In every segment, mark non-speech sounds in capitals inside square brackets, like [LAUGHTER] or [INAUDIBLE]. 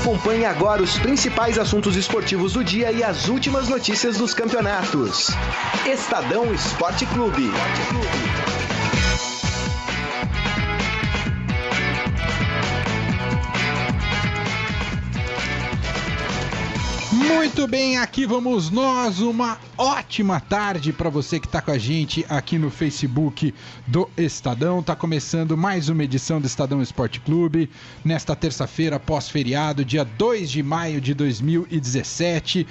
Acompanhe agora os principais assuntos esportivos do dia e as últimas notícias dos campeonatos. Estadão Esporte Clube. Muito bem, aqui vamos nós. Uma ótima tarde para você que está com a gente aqui no Facebook do Estadão. Tá começando mais uma edição do Estadão Esporte Clube nesta terça-feira, pós-feriado, dia 2 de maio de 2017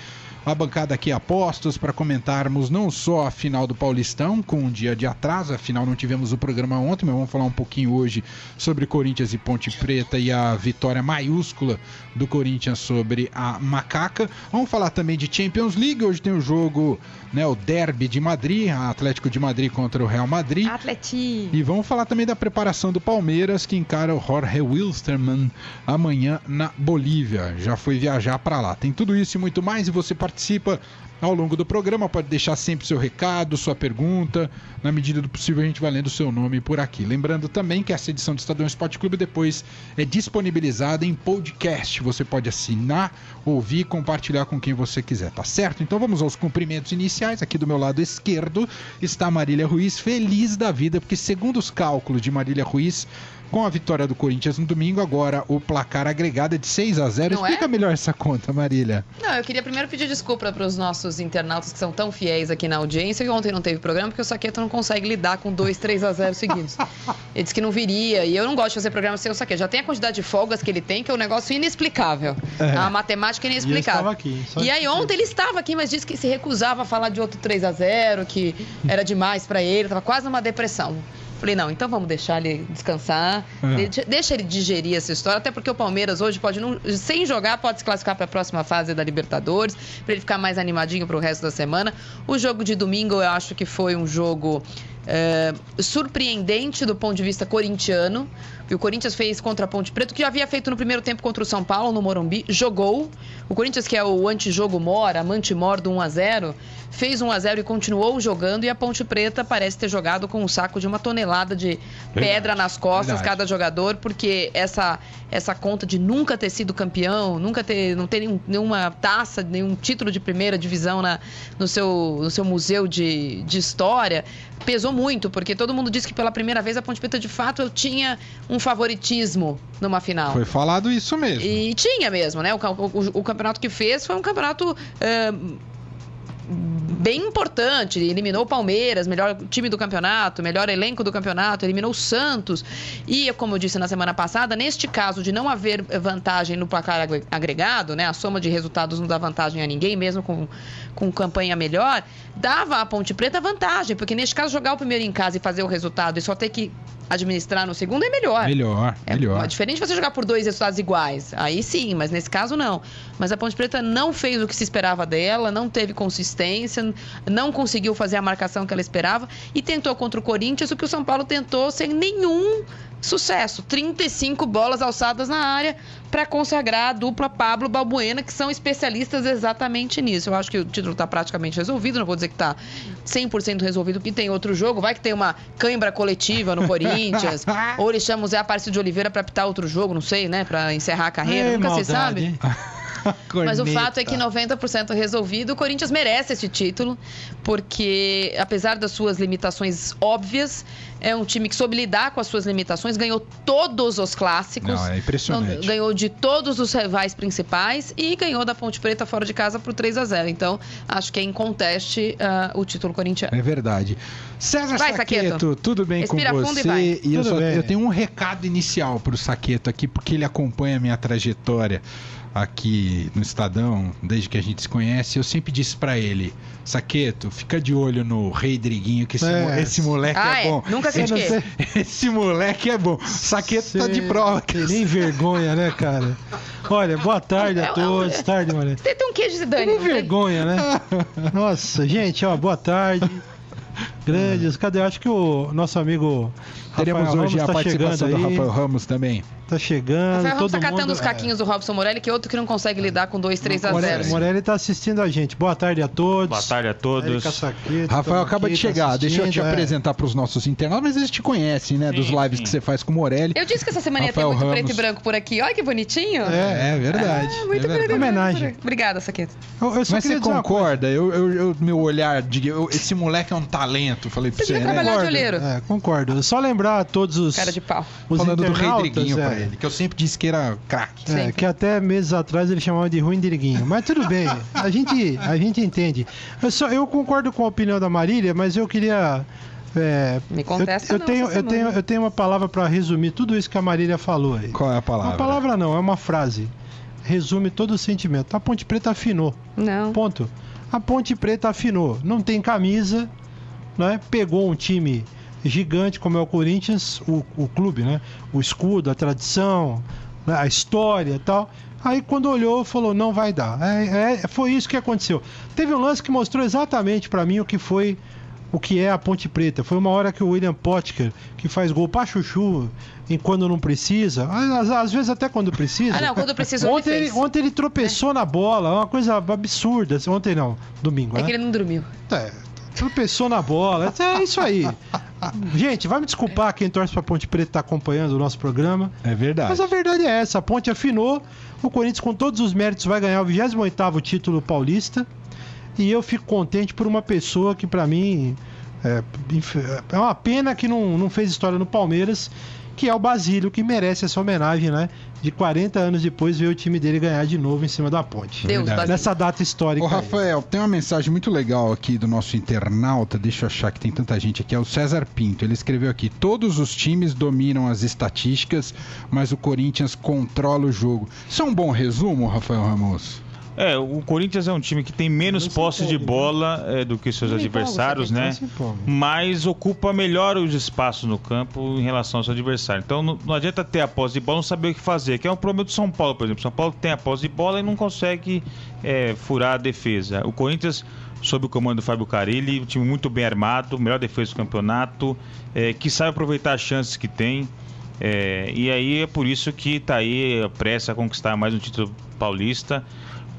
a bancada aqui apostos para comentarmos não só a final do Paulistão, com um dia de atraso, afinal não tivemos o programa ontem, mas vamos falar um pouquinho hoje sobre Corinthians e Ponte Preta e a vitória maiúscula do Corinthians sobre a Macaca. Vamos falar também de Champions League, hoje tem o jogo, né, o Derby de Madrid, Atlético de Madrid contra o Real Madrid. Atleti. E vamos falar também da preparação do Palmeiras, que encara o Jorge Wilstermann amanhã na Bolívia. Já foi viajar para lá. Tem tudo isso e muito mais e você participa participa ao longo do programa. Pode deixar sempre seu recado, sua pergunta. Na medida do possível, a gente vai lendo seu nome por aqui. Lembrando também que essa edição do Estadão Esporte Clube depois é disponibilizada em podcast. Você pode assinar, ouvir, compartilhar com quem você quiser, tá certo? Então vamos aos cumprimentos iniciais. Aqui do meu lado esquerdo está Marília Ruiz, feliz da vida, porque segundo os cálculos de Marília Ruiz, com a vitória do Corinthians no domingo, agora o placar agregado é de 6 a 0 Não Explica é? melhor essa conta, Marília. Não, eu queria primeiro pedir desculpa para os nossos internautas que são tão fiéis aqui na audiência que ontem não teve programa porque o Saqueto não consegue lidar com 2, 3 a 0 seguidos. [LAUGHS] Ele disse que não viria e eu não gosto de fazer programa sem o Saqueto. Já tem a quantidade de folgas que ele tem que é um negócio inexplicável. É. A matemática é inexplicável. estava aqui, E aí ontem ele estava aqui, mas disse que se recusava a falar de outro 3 a 0 que era demais para ele, estava quase numa depressão. Falei, não, então vamos deixar ele descansar, É. de- deixa ele digerir essa história, até porque o Palmeiras hoje pode, não, sem jogar, pode se classificar para a próxima fase da Libertadores, para ele ficar mais animadinho para o resto da semana. O jogo de domingo eu acho que foi um jogo é, surpreendente do ponto de vista corintiano. Que O Corinthians fez contra a Ponte Preta, que já havia feito no primeiro tempo contra o São Paulo, no Morumbi, jogou. O Corinthians, que é o antijogo mor, amante mor do 1x0, fez 1x0 e continuou jogando. E a Ponte Preta parece ter jogado com um saco de uma tonelada de pedra nas costas, verdade. cada jogador, porque essa, essa conta de nunca ter sido campeão, nunca ter, não ter nenhum- nenhuma taça, nenhum título de primeira divisão na, no, seu, no seu museu de, de história, pesou muito, porque todo mundo disse que pela primeira vez a Ponte Preta de fato tinha um favoritismo numa final. Foi falado isso mesmo. E tinha mesmo, né? O, o- o campeonato que fez foi um campeonato bem importante. Eliminou o Palmeiras, melhor time do campeonato, melhor elenco do campeonato, eliminou o Santos. E, como eu disse na semana passada, neste caso de não haver vantagem no placar agre- agregado, né? A soma de resultados não dá vantagem a ninguém, mesmo com, com campanha melhor, dava à Ponte Preta vantagem, porque neste caso jogar o primeiro em casa e fazer o resultado e só ter que administrar no segundo é melhor. Melhor, É melhor. diferente você jogar por dois resultados iguais. Aí sim, mas nesse caso não. Mas a Ponte Preta não fez o que se esperava dela, não teve consistência, não conseguiu fazer a marcação que ela esperava e tentou contra o Corinthians o que o São Paulo tentou sem nenhum sucesso. 35 bolas alçadas na área para consagrar a dupla Pablo Balbuena, que são especialistas exatamente nisso. Eu acho que o título está praticamente resolvido, não vou dizer que está 100% resolvido, porque tem outro jogo, vai que tem uma cãibra coletiva no Corinthians, [LAUGHS] ou ele chama o Zé Aparecido de Oliveira para apitar outro jogo, não sei, né, para encerrar a carreira, Ei, nunca se maldade, sabe. [LAUGHS] Mas o fato é que 90% resolvido, o Corinthians merece esse título, porque apesar das suas limitações óbvias, é um time que soube lidar com as suas limitações, ganhou todos os clássicos. Não, é impressionante. Ganhou de todos os rivais principais e ganhou da Ponte Preta fora de casa por 3 a 0 Então, acho que é inconteste ah, o título corintiano. É verdade. César Vai, Saqueto, Saqueto. tudo bem Respira com fundo e você? vai. eu, Tudo só- bem. eu tenho um recado inicial pro Saqueto aqui, porque ele acompanha a minha trajetória aqui no Estadão, desde que a gente se conhece. Eu sempre disse pra ele, Saqueto, fica de olho no Rei Driguinho, que esse, É. mo- esse moleque Ah, é é? bom. Nunca critiquei. tem- [LAUGHS] Esse moleque é bom. Saqueto tá Cê- de prova. Tem nem vergonha, né, cara? Olha, boa tarde É, a é, todos. é. Tarde, Maria. Você tem um queijo de Dani. Tem? vergonha, né? [LAUGHS] Nossa, gente, ó, boa tarde. Grandes. Cadê? Acho que o nosso amigo Teremos Rafael hoje Ramos a tá participação chegando do aí. Rafael Ramos também. Tá chegando. Rafael Ramos todo tá catando mundo, os caquinhos do Robson Morelli, que é outro que não consegue lidar com 2, 3 a 0. Morelli, Morelli tá assistindo a gente. Boa tarde a todos. Boa tarde a todos. Saqueta, Rafael acaba aqui, de tá chegar. Deixa eu te é. apresentar para os nossos internautas, mas eles te conhecem, né? dos Sim, lives sim. que você faz com o Morelli. Eu disse que essa semana ia ter muito Ramos. preto e branco por aqui. Olha que bonitinho. É, É verdade. Ah, é muito verdade. preto e branco Homenagem. Obrigada, Saqueta. Eu, eu só Mas você concorda? Eu, eu, eu- meu olhar, de, eu- esse moleque é um talento, falei pra Você você, né? trabalhar de Concordo, olheiro. É, concordo. Só lembrar a todos os, Cara de pau. os Falando do Rei internautas, Driguinho é, pra ele, que eu sempre disse que era craque. É, que até meses atrás ele chamava de ruim Diriguinho. Mas tudo bem, a gente, a gente entende. Eu, só, eu concordo com a opinião da Marília, mas eu queria. é, Me contesta eu, eu não tenho, essa eu, tenho, eu tenho uma palavra para resumir tudo isso que a Marília falou aí. Qual é a palavra? Uma palavra não, é uma frase. Resume todo o sentimento. A Ponte Preta afinou. Não. Ponto. A Ponte Preta afinou. Não tem camisa, né? Pegou um time gigante como é o Corinthians, o, o clube, né? O escudo, a tradição, né? a história e tal. Aí quando olhou, falou, não vai dar. É, é- foi isso que aconteceu. Teve um lance que mostrou exatamente pra mim o que foi o que é a Ponte Preta. Foi uma hora que o William Potker, que faz gol pra chuchu, em quando não precisa, às, às vezes até quando precisa. Ah, não, quando precisou, ele Ontem ele, ontem ele tropeçou na bola, uma coisa absurda. Ontem não, domingo, É né? que ele não dormiu. É, tropeçou na bola. É isso aí. Gente, vai me desculpar quem torce pra Ponte Preta tá acompanhando o nosso programa. É verdade. Mas a verdade é essa, a Ponte afinou. O Corinthians, com todos os méritos, vai ganhar o 28º título paulista. E eu fico contente por uma pessoa que, pra mim, é, é uma pena que não, não fez história no Palmeiras, que é o Basílio, que merece essa homenagem, né? De 40 anos depois, ver o time dele ganhar de novo em cima da Ponte. Deus. Nessa data histórica. Ô aí. Rafael, tem uma mensagem muito legal aqui do nosso internauta, deixa eu achar que tem tanta gente aqui, é o César Pinto. Ele escreveu aqui: todos os times dominam as estatísticas, mas o Corinthians controla o jogo. Isso é um bom resumo, Rafael Ramos? É, o Corinthians é um time que tem menos posse de empolgue, bola é, do que seus adversários, né? Mas ocupa melhor os espaços no campo em relação ao seu adversário. Então não, não adianta ter a posse de bola não saber o que fazer, que é um problema do São Paulo, por exemplo. São Paulo tem a posse de bola e não consegue é, furar a defesa. O Corinthians, sob o comando do Fábio Carilli, um time muito bem armado, melhor defesa do campeonato, é, que sabe aproveitar as chances que tem. É, e aí é por isso que tá aí a pressa a conquistar mais um título paulista.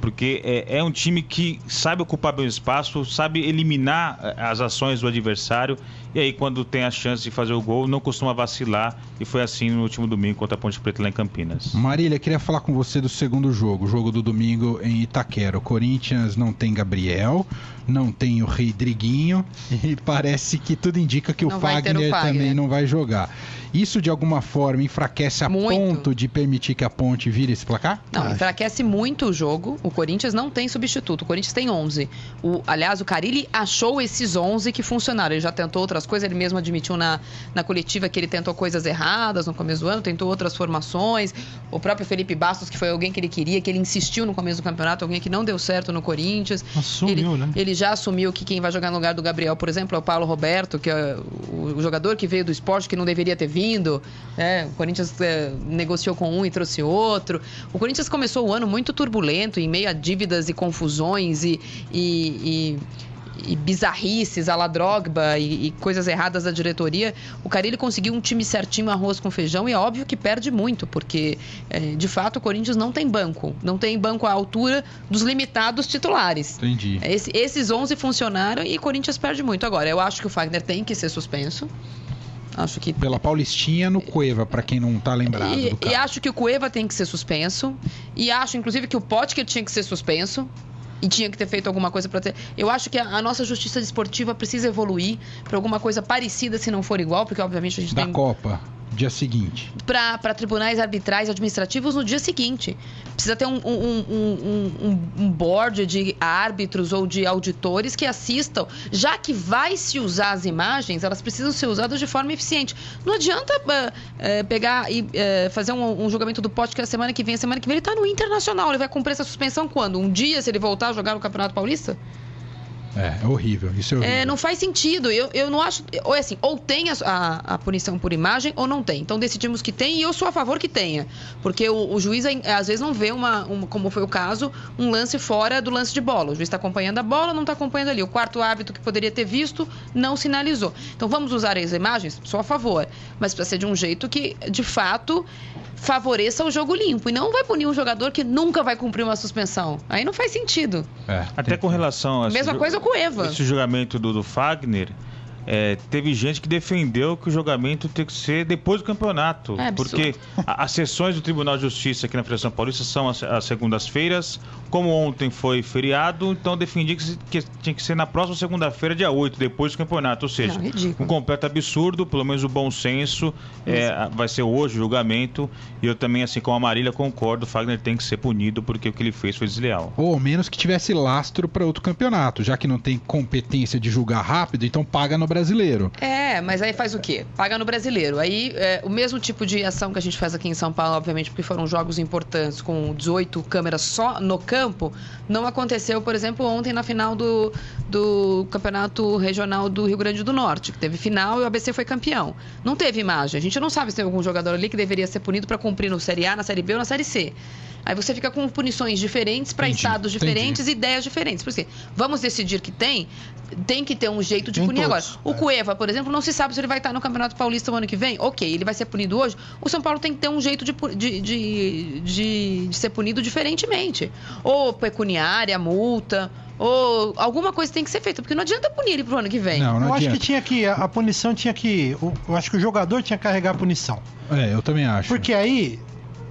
Porque é, é um time que sabe ocupar bem o espaço, sabe eliminar eh, as ações do adversário. E aí, quando tem a chance de fazer o gol, não costuma vacilar. E foi assim no último domingo contra a Ponte Preta lá em Campinas. Marília, queria falar com você do segundo jogo, o jogo do domingo em Itaquera. O Corinthians não tem Gabriel, não tem o Rei Driguinho [LAUGHS] e parece que tudo indica que o Não ter o Fagner, Fagner. também não vai jogar. Isso de alguma forma enfraquece a Muito. ponto de permitir que a Ponte vire esse placar? Não, Acho. enfraquece muito o jogo. O Corinthians não tem substituto. O Corinthians tem 11. O, aliás, o Carilli achou esses 11 que funcionaram. Ele já tentou outras coisas. Ele mesmo admitiu na, na coletiva que ele tentou coisas erradas no começo do ano, tentou outras formações. O próprio Felipe Bastos, que foi alguém que ele queria, que ele insistiu no começo do campeonato, alguém que não deu certo no Corinthians. Assumiu, ele, né? ele já assumiu que quem vai jogar no lugar do Gabriel, por exemplo, é o Paulo Roberto, que é o, o jogador que veio do esporte, que não deveria ter vindo. Né? o Corinthians é, negociou com um e trouxe outro. O Corinthians começou o ano muito turbulento, em meio a dívidas e confusões e, e- e- e bizarrices, a la Drogba e, e coisas erradas da diretoria. O Carilli conseguiu um time certinho, arroz com feijão, e é óbvio que perde muito, porque é, de fato o Corinthians não tem banco. Não tem banco à altura dos limitados titulares. Entendi. Esse- esses 11 funcionaram e o Corinthians perde muito. Agora, eu acho que o Fagner tem que ser suspenso. Acho que. Pela Paulistinha no Cueva, pra quem não tá lembrado E, e acho que o Cueva tem que ser suspenso. E acho, inclusive, que o Potker tinha que ser suspenso. E tinha que ter feito alguma coisa para ter. Eu acho que a, a nossa justiça desportiva precisa evoluir para alguma coisa parecida, se não for igual, porque obviamente a gente Da tem Copa, dia seguinte. para tribunais arbitrais administrativos no dia seguinte. Precisa ter um, um, um, um, board de árbitros ou de auditores que assistam. Já que vai se usar as imagens, elas precisam ser usadas de forma eficiente. Não adianta eh, eh, pegar e eh, fazer um, julgamento do pote que é a semana que vem. A semana que vem ele tá no Internacional. Ele vai cumprir essa suspensão quando? Um dia, se ele voltar a jogar no Campeonato Paulista? É, é horrível. Isso é horrível. É, não faz sentido. Eu, eu não acho. Ou é assim, ou tem a, a, a punição por imagem ou não tem. Então decidimos que tem e eu sou a favor que tenha. Porque o, o juiz às vezes não vê uma, uma, como foi o caso, um lance fora do lance de bola. O juiz está acompanhando a bola, não está acompanhando ali. O quarto hábito que poderia ter visto não sinalizou. Então vamos usar as imagens? Sou a favor. Mas precisa ser de um jeito que, de fato, favoreça o jogo limpo. E não vai punir um jogador que nunca vai cumprir uma suspensão. Aí não faz sentido. É, Até com relação a. Mesma coisa com o Eva. Esse julgamento do, do Fagner. É, teve gente que defendeu que o julgamento tem que ser depois do campeonato. É porque a, as sessões do Tribunal de Justiça aqui na Federação Paulista são as, as segundas-feiras. Como ontem foi feriado, então defendi que, que tinha que ser na próxima segunda-feira, dia 8, depois do campeonato. Ou seja, Não, um completo absurdo, pelo menos o bom senso. É, vai ser hoje o julgamento. E eu também, assim como a Marília, concordo, o Fagner tem que ser punido porque o que ele fez foi desleal. Ou ao menos que tivesse lastro para outro campeonato, já que não tem competência de julgar rápido, então paga no brasileiro. É, mas aí faz o quê? Paga no brasileiro. Aí é, o mesmo tipo de ação que a gente faz aqui em São Paulo, obviamente, porque foram jogos importantes com 18 câmeras só no campo, não aconteceu, por exemplo, ontem na final do, do Campeonato Regional do Rio Grande do Norte, que teve final e o ABC foi campeão. Não teve imagem. A gente não sabe se tem algum jogador ali que deveria ser punido para cumprir no Série A, na Série B ou na Série C. Aí você fica com punições diferentes para estados diferentes e ideias diferentes. Por isso, vamos decidir que tem, tem que ter um jeito de punir todos. agora. O é. Cueva, por exemplo, não se sabe se ele vai estar no Campeonato Paulista no ano que vem. Ok, ele vai ser punido hoje. O São Paulo tem que ter um jeito de, de, de, de, de ser punido diferentemente. Ou pecuniária, multa, ou alguma coisa tem que ser feita, porque não adianta punir ele pro ano que vem. Não, não eu adianta. acho que tinha que. A punição tinha que. Eu acho que o jogador tinha que carregar a punição. É, eu também acho. Porque aí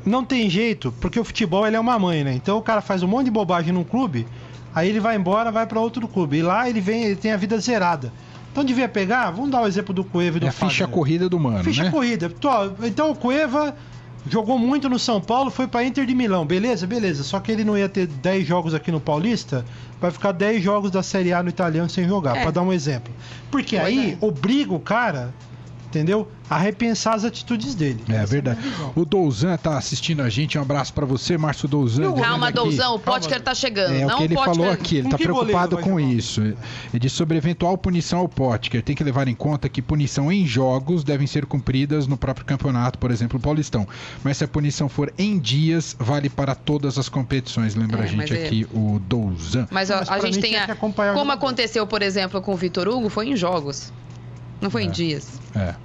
não tem jeito, porque o futebol ele é uma mãe, né? Então o cara faz um monte de bobagem num clube, aí ele vai embora, vai para outro clube. E lá ele vem, ele tem a vida zerada. Então devia pegar, vamos dar o exemplo do Cueva e do é a ficha corrida do mano, Ficha né? corrida. Então o Cueva jogou muito no São Paulo, foi para Inter de Milão. Beleza, beleza. Só que ele não ia ter 10 jogos aqui no Paulista, vai ficar 10 jogos da Série A no italiano sem jogar, é. para dar um exemplo. Porque aí é. obriga o cara entendeu? A repensar as atitudes dele. É Essa verdade. É o Douzan tá assistindo a gente. Um abraço para você, Márcio Douzan. Calma, Douzan, o Potker tá chegando. É Não o que ele falou aqui, ele com tá preocupado com isso. Ele diz sobre eventual punição ao Potker. Tem que levar em conta que punição em jogos devem ser cumpridas no próprio campeonato, por exemplo, o Paulistão. Mas se a punição for em dias, vale para todas as competições. Lembra é, a gente é- aqui o Douzan. Mas, a, a gente tem a... Como aconteceu, por exemplo, com o Vitor Hugo, foi em jogos. Não foi é. em dias. É.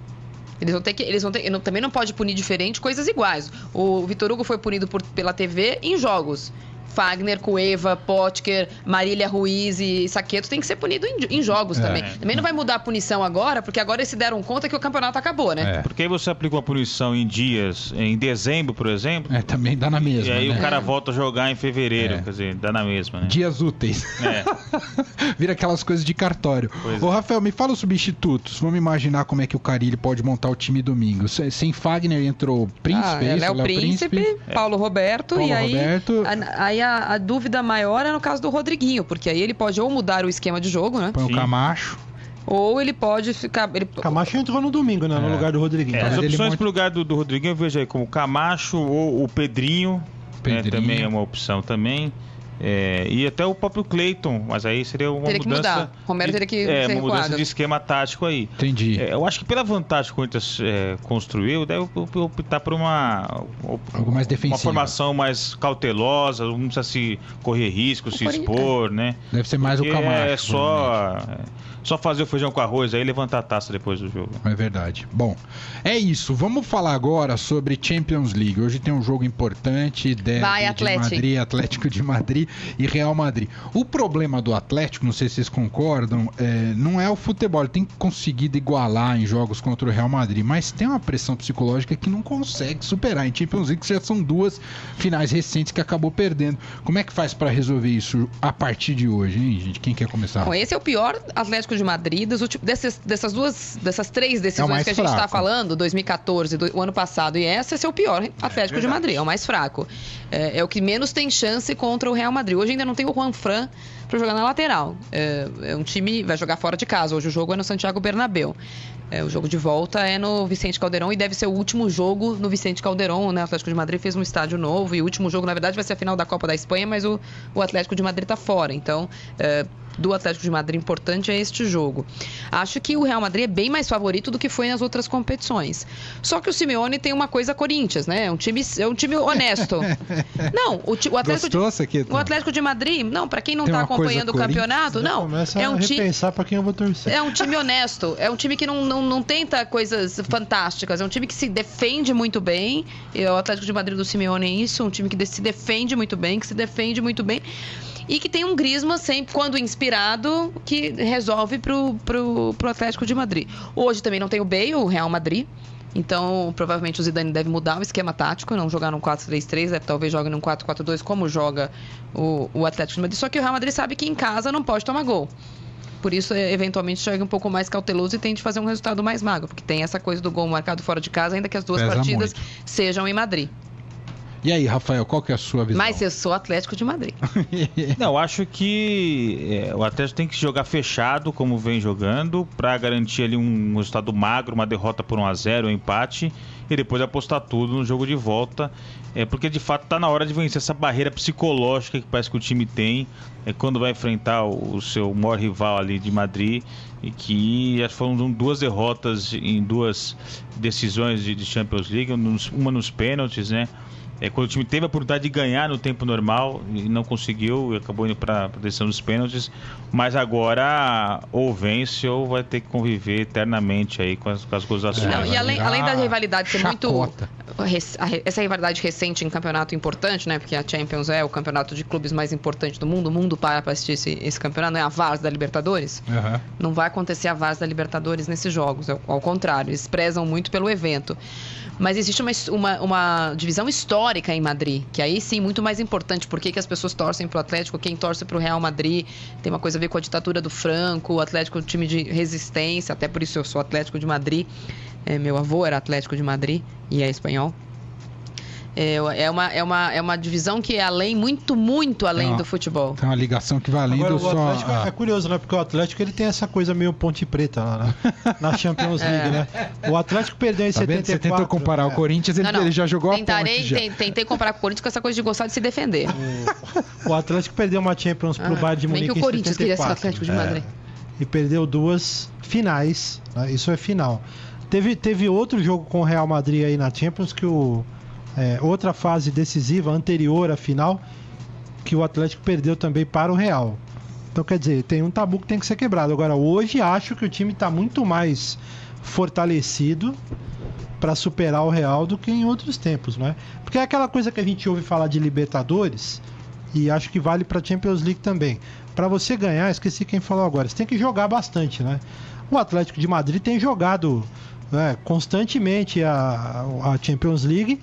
Eles vão ter que. Eles vão ter, não, também não pode punir diferente coisas iguais. O Vitor Hugo foi punido por, pela TV em jogos. Fagner, Cueva, Potker, Marília Ruiz e Saqueto tem que ser punido em, em jogos é, também. Também não vai mudar a punição agora, porque agora eles se deram conta que o campeonato acabou, né? É. Porque aí você aplica uma punição em dias, em dezembro, por exemplo. É, também dá na mesma. E aí né? o cara volta a jogar em fevereiro, é. quer dizer, dá na mesma, né? Dias úteis. É. [LAUGHS] Vira aquelas coisas de cartório. Pois Ô, é. Rafael, me fala os substitutos. Vamos imaginar como é que o Carilli pode montar o time domingo. Sem Fagner entrou Príncipe, ah, é, Léo Príncipe, Príncipe, Paulo Roberto, Paulo e aí, Roberto. aí a, a dúvida maior é no caso do Rodriguinho, porque aí ele pode ou mudar o esquema de jogo, né? Põe o Camacho. Ou ele pode ficar. Ele... Camacho entrou no domingo, né? No é. lugar do Rodriguinho. É, as opções monte... pro lugar do, do Rodriguinho eu vejo aí como Camacho ou o Pedrinho. Né? Pedrinho. Né? Também é uma opção também. É, e até o próprio Clayton, mas aí seria uma teria mudança. Que mudar. Romero teria que é, uma mudança de esquema tático aí. Entendi. É, eu acho que pela vantagem que o Corinthians é, construiu, deve optar por uma. Algo mais defensivo. Uma formação mais cautelosa, não precisa se correr risco, o se expor, né? Deve ser mais Porque o Camacho. É só. Só fazer o feijão com arroz aí e levantar a taça depois do jogo. É verdade. Bom, é isso. Vamos falar agora sobre Champions League. Hoje tem um jogo importante. Vai, Atlético. De Madrid, Atlético de Madrid e Real Madrid. O problema do Atlético, não sei se vocês concordam, é, não é o futebol. Ele tem conseguido igualar em jogos contra o Real Madrid, mas tem uma pressão psicológica que não consegue superar. Em Champions League já são duas finais recentes que acabou perdendo. Como é que faz para resolver isso a partir de hoje, hein, gente? Quem quer começar? Bom, esse é o pior Atlético de Madrid, das últimas, dessas, dessas duas, dessas três decisões é que a gente está falando, 2014, do, o ano passado e essa, esse é o pior Atlético é de Madrid, é o mais fraco. É, é, o que menos tem chance contra o Real Madrid. Hoje ainda não tem o Juan Fran para jogar na lateral. É, é, um time vai jogar fora de casa. Hoje o jogo é no Santiago Bernabéu. É, o jogo de volta é no Vicente Caldeirão e deve ser o último jogo no Vicente Caldeirão. Né? O Atlético de Madrid fez um estádio novo e o último jogo, na verdade, vai ser a final da Copa da Espanha, mas o, o Atlético de Madrid está fora. Então, é, do Atlético de Madrid importante é este jogo. Acho que o Real Madrid é bem mais favorito do que foi nas outras competições. Só que o Simeone tem uma coisa Corinthians, né? É um time, é um time honesto. [LAUGHS] não, o, o Atlético Gostou, de, o Atlético de Madrid, não, para quem não está acompanhando o campeonato, não, Começa é um time para quem eu vou torcer. é um time honesto, é um time que não, não, não tenta coisas fantásticas, é um time que se defende muito bem. E o Atlético de Madrid do Simeone é isso, um time que se defende muito bem, que se defende muito bem. E que tem um Griezmann sempre, quando inspirado, que resolve pro, pro, pro Atlético de Madrid. Hoje também não tem o Bale, o Real Madrid. Então, provavelmente o Zidane deve mudar o esquema tático, não jogar num 4-3-3, deve, talvez jogue num 4-4-2, como joga o, o Atlético de Madrid. Só que o Real Madrid sabe que em casa não pode tomar gol. Por isso, é, eventualmente, chega um pouco mais cauteloso e tente fazer um resultado mais magro. Porque tem essa coisa do gol marcado fora de casa, ainda que as duas Pesa partidas muito. sejam em Madrid. E aí, Rafael, qual que é a sua visão? Mas eu sou Atlético de Madrid. [LAUGHS] Não, eu acho que é, o Atlético tem que jogar fechado, como vem jogando, para garantir ali um resultado magro, uma derrota por 1 a 0 um empate, e depois apostar tudo no jogo de volta. É, porque de fato está na hora de vencer essa barreira psicológica que parece que o time tem é, quando vai enfrentar o, o seu maior rival ali de Madrid. E que acho que foram duas derrotas em duas decisões de, de Champions League, uma nos pênaltis, né? É, quando o time teve a oportunidade de ganhar no tempo normal e não conseguiu, e acabou indo para a decisão dos pênaltis. Mas agora, ou vence ou vai ter que conviver eternamente aí com as, com as gozações. Não, e além, além da rivalidade ser muito. Chacota. re- Essa rivalidade recente em campeonato importante, né? Porque a Champions é o campeonato de clubes mais importante do mundo. O mundo para para assistir esse, esse campeonato, não é a VARS da Libertadores. Aham. Não vai acontecer a VARS da Libertadores nesses jogos. Ao, ao contrário, eles prezam muito pelo evento. Mas existe uma, uma, uma divisão histórica em Madrid, que aí sim, muito mais importante. Por que, as pessoas torcem pro Atlético, quem torce pro Real Madrid. Tem uma coisa a ver com a ditadura do Franco, o Atlético é um time de resistência, até por isso eu sou Atlético de Madrid. É, meu avô era Atlético de Madrid e é espanhol. É, é, uma, é, uma, é uma divisão que é além, muito, muito além Não. do futebol. Tem uma ligação que vai além Agora, do o só. Atlético ah, é curioso, né? Porque o Atlético ele tem essa coisa meio ponte preta lá né? na Champions [LAUGHS] League, né? O Atlético perdeu em Tá vendo? 74. Você tentou comparar o é. Corinthians, ele, Não, não. ele já jogou Tentarei, a ponte já. ten- Tentei comparar com o Corinthians com essa coisa de gostar de se defender. O Atlético perdeu uma Champions pro Ah, Bayern de Munique que o Corinthians queria ser o 74. Atlético de É. Madrid. E perdeu duas finais. né? Isso é final. Teve, teve outro jogo com o Real Madrid aí na Champions que o é, outra fase decisiva anterior à final que o Atlético perdeu também para o Real. Então quer dizer, tem um tabu que tem que ser quebrado. Agora hoje acho que o time está muito mais fortalecido para superar o Real do que em outros tempos, não é? Porque é aquela coisa que a gente ouve falar de Libertadores e acho que vale para Champions League também. Para você ganhar, esqueci quem falou agora, você tem que jogar bastante, né? O Atlético de Madrid tem jogado né, constantemente a, a Champions League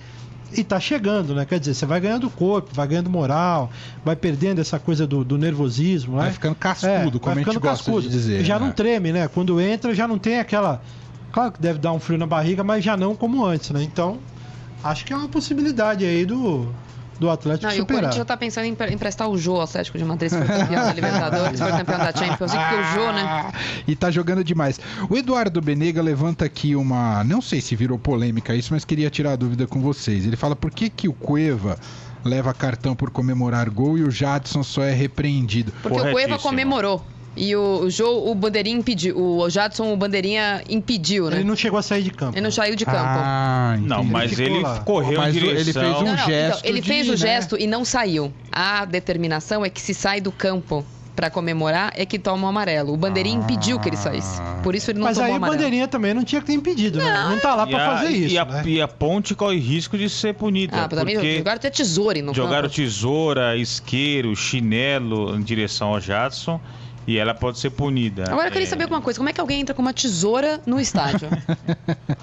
e tá chegando, né? Quer dizer, você vai ganhando corpo, vai ganhando moral, vai perdendo essa coisa do, do nervosismo, né? Vai ficando cascudo, É, como a gente gosta cascudo. de dizer. Já né? não treme, né? Quando entra, já não tem aquela. Claro que deve dar um frio na barriga, mas já não como antes, né? Então, acho que é uma possibilidade aí do, do Atlético Não, e o superar. Corinthians já tá pensando em pre- emprestar o Jô ao Atlético de Madrid se for campeão da Libertadores, se for campeão da Champions porque o Jô, né? Ah, E tá jogando demais. O Eduardo Benega levanta aqui uma. Não sei se virou polêmica isso, mas queria tirar a dúvida com vocês. Ele fala por que, que o Cueva leva cartão por comemorar gol e o Jadson só é repreendido. Porque o Cueva comemorou. E o, o Jô, o Bandeirinha impediu. O Jadson, o Bandeirinha impediu, né? Ele não chegou a sair de campo. Ele não saiu de campo. Ah, Não, entendi. mas ficou ele lá. correu Mas em o- ele direção... fez um Não, não, gesto então, ele de, fez o né? gesto e não saiu. A determinação é que se sai do campo pra comemorar é que toma o amarelo. O Bandeirinha Ah. impediu que ele saísse. Por isso ele não Mas tomou aí o. Bandeirinha também não tinha que ter impedido, né? Não tá lá E pra a- fazer e isso, a, né? e a ponte corre risco de ser punida. Ah, também porque jogaram até tesoura no jogaram campo. tesoura, isqueiro, chinelo em direção ao Jadson e ela pode ser punida. Agora eu queria É, saber uma coisa: como é que alguém entra com uma tesoura no estádio? [LAUGHS]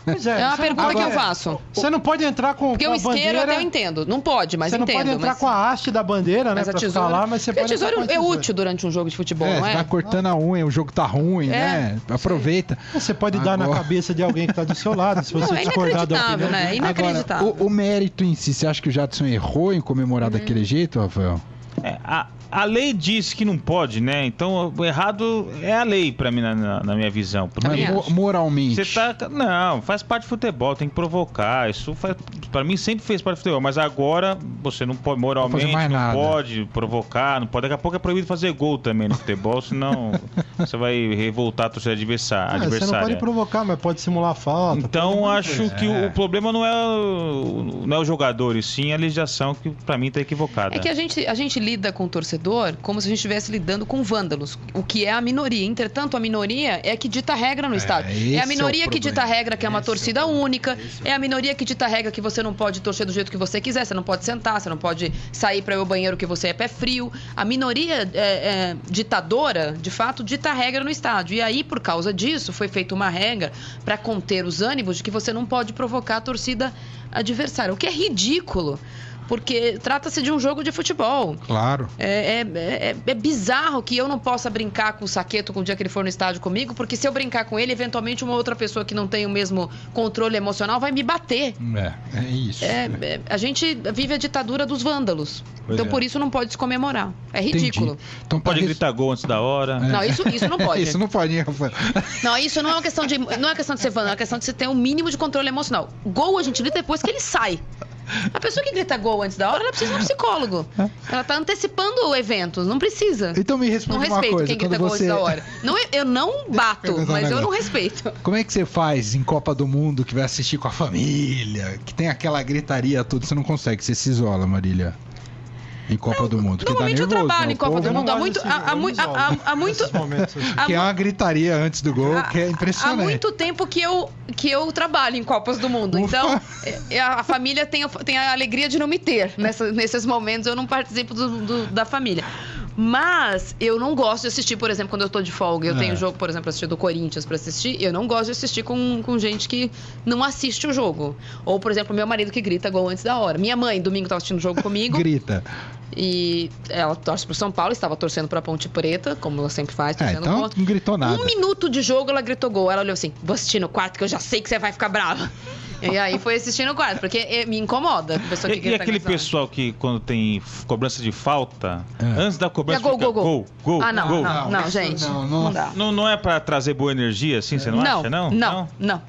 Pois É uma você pergunta não que eu faço. Você não pode entrar com, Porque com o a isqueiro bandeira... até eu entendo. Não pode, mas você não entendo. pode entrar mas... com a haste da bandeira, né? Mas a pra tesoura. ficar lá, mas você Porque a pode entrar tesoura com a é tesoura. útil durante um jogo de futebol, É, não você é? tá cortando a unha, o jogo tá ruim, É, né? Aproveita. Você pode dar na Agora- cabeça de alguém que tá do seu lado, se você Não, é discordar da inacreditável, opinião. né? É inacreditável. O, o mérito em si, você acha que o Jadson errou em comemorar daquele jeito, Rafael? é, a, a lei diz que não pode, né? Então o errado é a lei pra mim, na, na- na minha visão. Mas moralmente. você tá. Não, faz parte do futebol, tem que provocar. Isso faz, pra mim sempre fez parte do futebol. Mas agora você não pode, moralmente, Não pode mais não pode provocar, não pode. Daqui a pouco é proibido fazer gol também no futebol, [LAUGHS] senão você vai revoltar a torcida adversária. Ah, você não pode provocar, mas pode simular falta. Então acho que o, o problema não é o, não é o jogador, e sim a legislação que pra mim tá equivocada. É que a gente, a gente lida com o como se a gente estivesse lidando com vândalos, o que é a minoria. Entretanto, a minoria é a que dita regra no estádio. esse É é a minoria o que dita regra que é uma torcida única. É a minoria que dita regra que você não pode torcer do jeito que você quiser. Você não pode sentar, você não pode sair para ao banheiro que você é pé frio. A minoria é, é, ditadora, de fato, dita regra no estádio. E aí, por causa disso, foi feita uma regra para conter os ânimos de que você não pode provocar a torcida adversária, o que é ridículo. Porque trata-se de um jogo de futebol. Claro. É, é- é- é bizarro que eu não possa brincar com o Saqueto com o dia que ele for no estádio comigo, porque se eu brincar com ele, eventualmente uma outra pessoa que não tem o mesmo controle emocional vai me bater. É, é isso. É, é, a gente vive a ditadura dos vândalos. Pois então é. por isso não pode se comemorar. É Entendi. ridículo. Então Pode pra gritar gol antes da hora. Não, isso, isso não [LAUGHS] pode. Isso não pode? [LAUGHS] Não, isso não é uma questão de. Não é uma questão de ser vândalo, é uma questão de você ter um mínimo de controle emocional. Gol a gente grita depois que ele sai. A pessoa que grita gol antes da hora, ela precisa de um psicólogo. Ela tá antecipando o evento, não precisa. Então me Não responde uma respeito coisa. quem grita gol você... antes da hora. Não, eu não bato, um mas eu não respeito. Como é que você faz em Copa do Mundo que vai assistir com a família, que tem aquela gritaria toda, você não consegue, você se isola, Marília? Em Copa do Mundo. Normalmente eu nervoso, trabalho né? em Copa do Eu não Mundo. Há gosto muito. Há, há eu há- há muito. assim. há Que é uma gritaria antes do gol, que é Há impressionante. muito tempo que eu, que eu trabalho em Copas do Mundo. Ufa. Então, é, a, a família tem, a- tem a alegria de não me ter nessa- nesses momentos. Eu não participo do- do- da família. Mas eu não gosto de assistir, por exemplo, quando eu tô de folga. Eu É. tenho jogo, por exemplo, assistir do Corinthians pra assistir. Eu não gosto de assistir com, com gente que não assiste o jogo. Ou, por exemplo, meu marido que grita gol antes da hora. Minha mãe, domingo, tava assistindo o jogo comigo. [LAUGHS] Grita. E ela torce pro São Paulo, estava torcendo pra Ponte Preta, como ela sempre faz, É, torcendo então contra. não gritou nada. Um minuto de jogo, ela gritou gol. Ela olhou assim: vou assistir no quarto, que eu já sei que você vai ficar brava. [LAUGHS] E aí foi assistir no quarto, porque eh, me incomoda a pessoa que E, e aquele pessoal que quando tem cobrança de falta, É. antes da cobrança a gol, fica gol, gol. gol, Ah, não, gol. não, não, gente. não, Não, não. dá. Não, não é pra trazer boa energia, assim, você não, não, acha, não? não, não.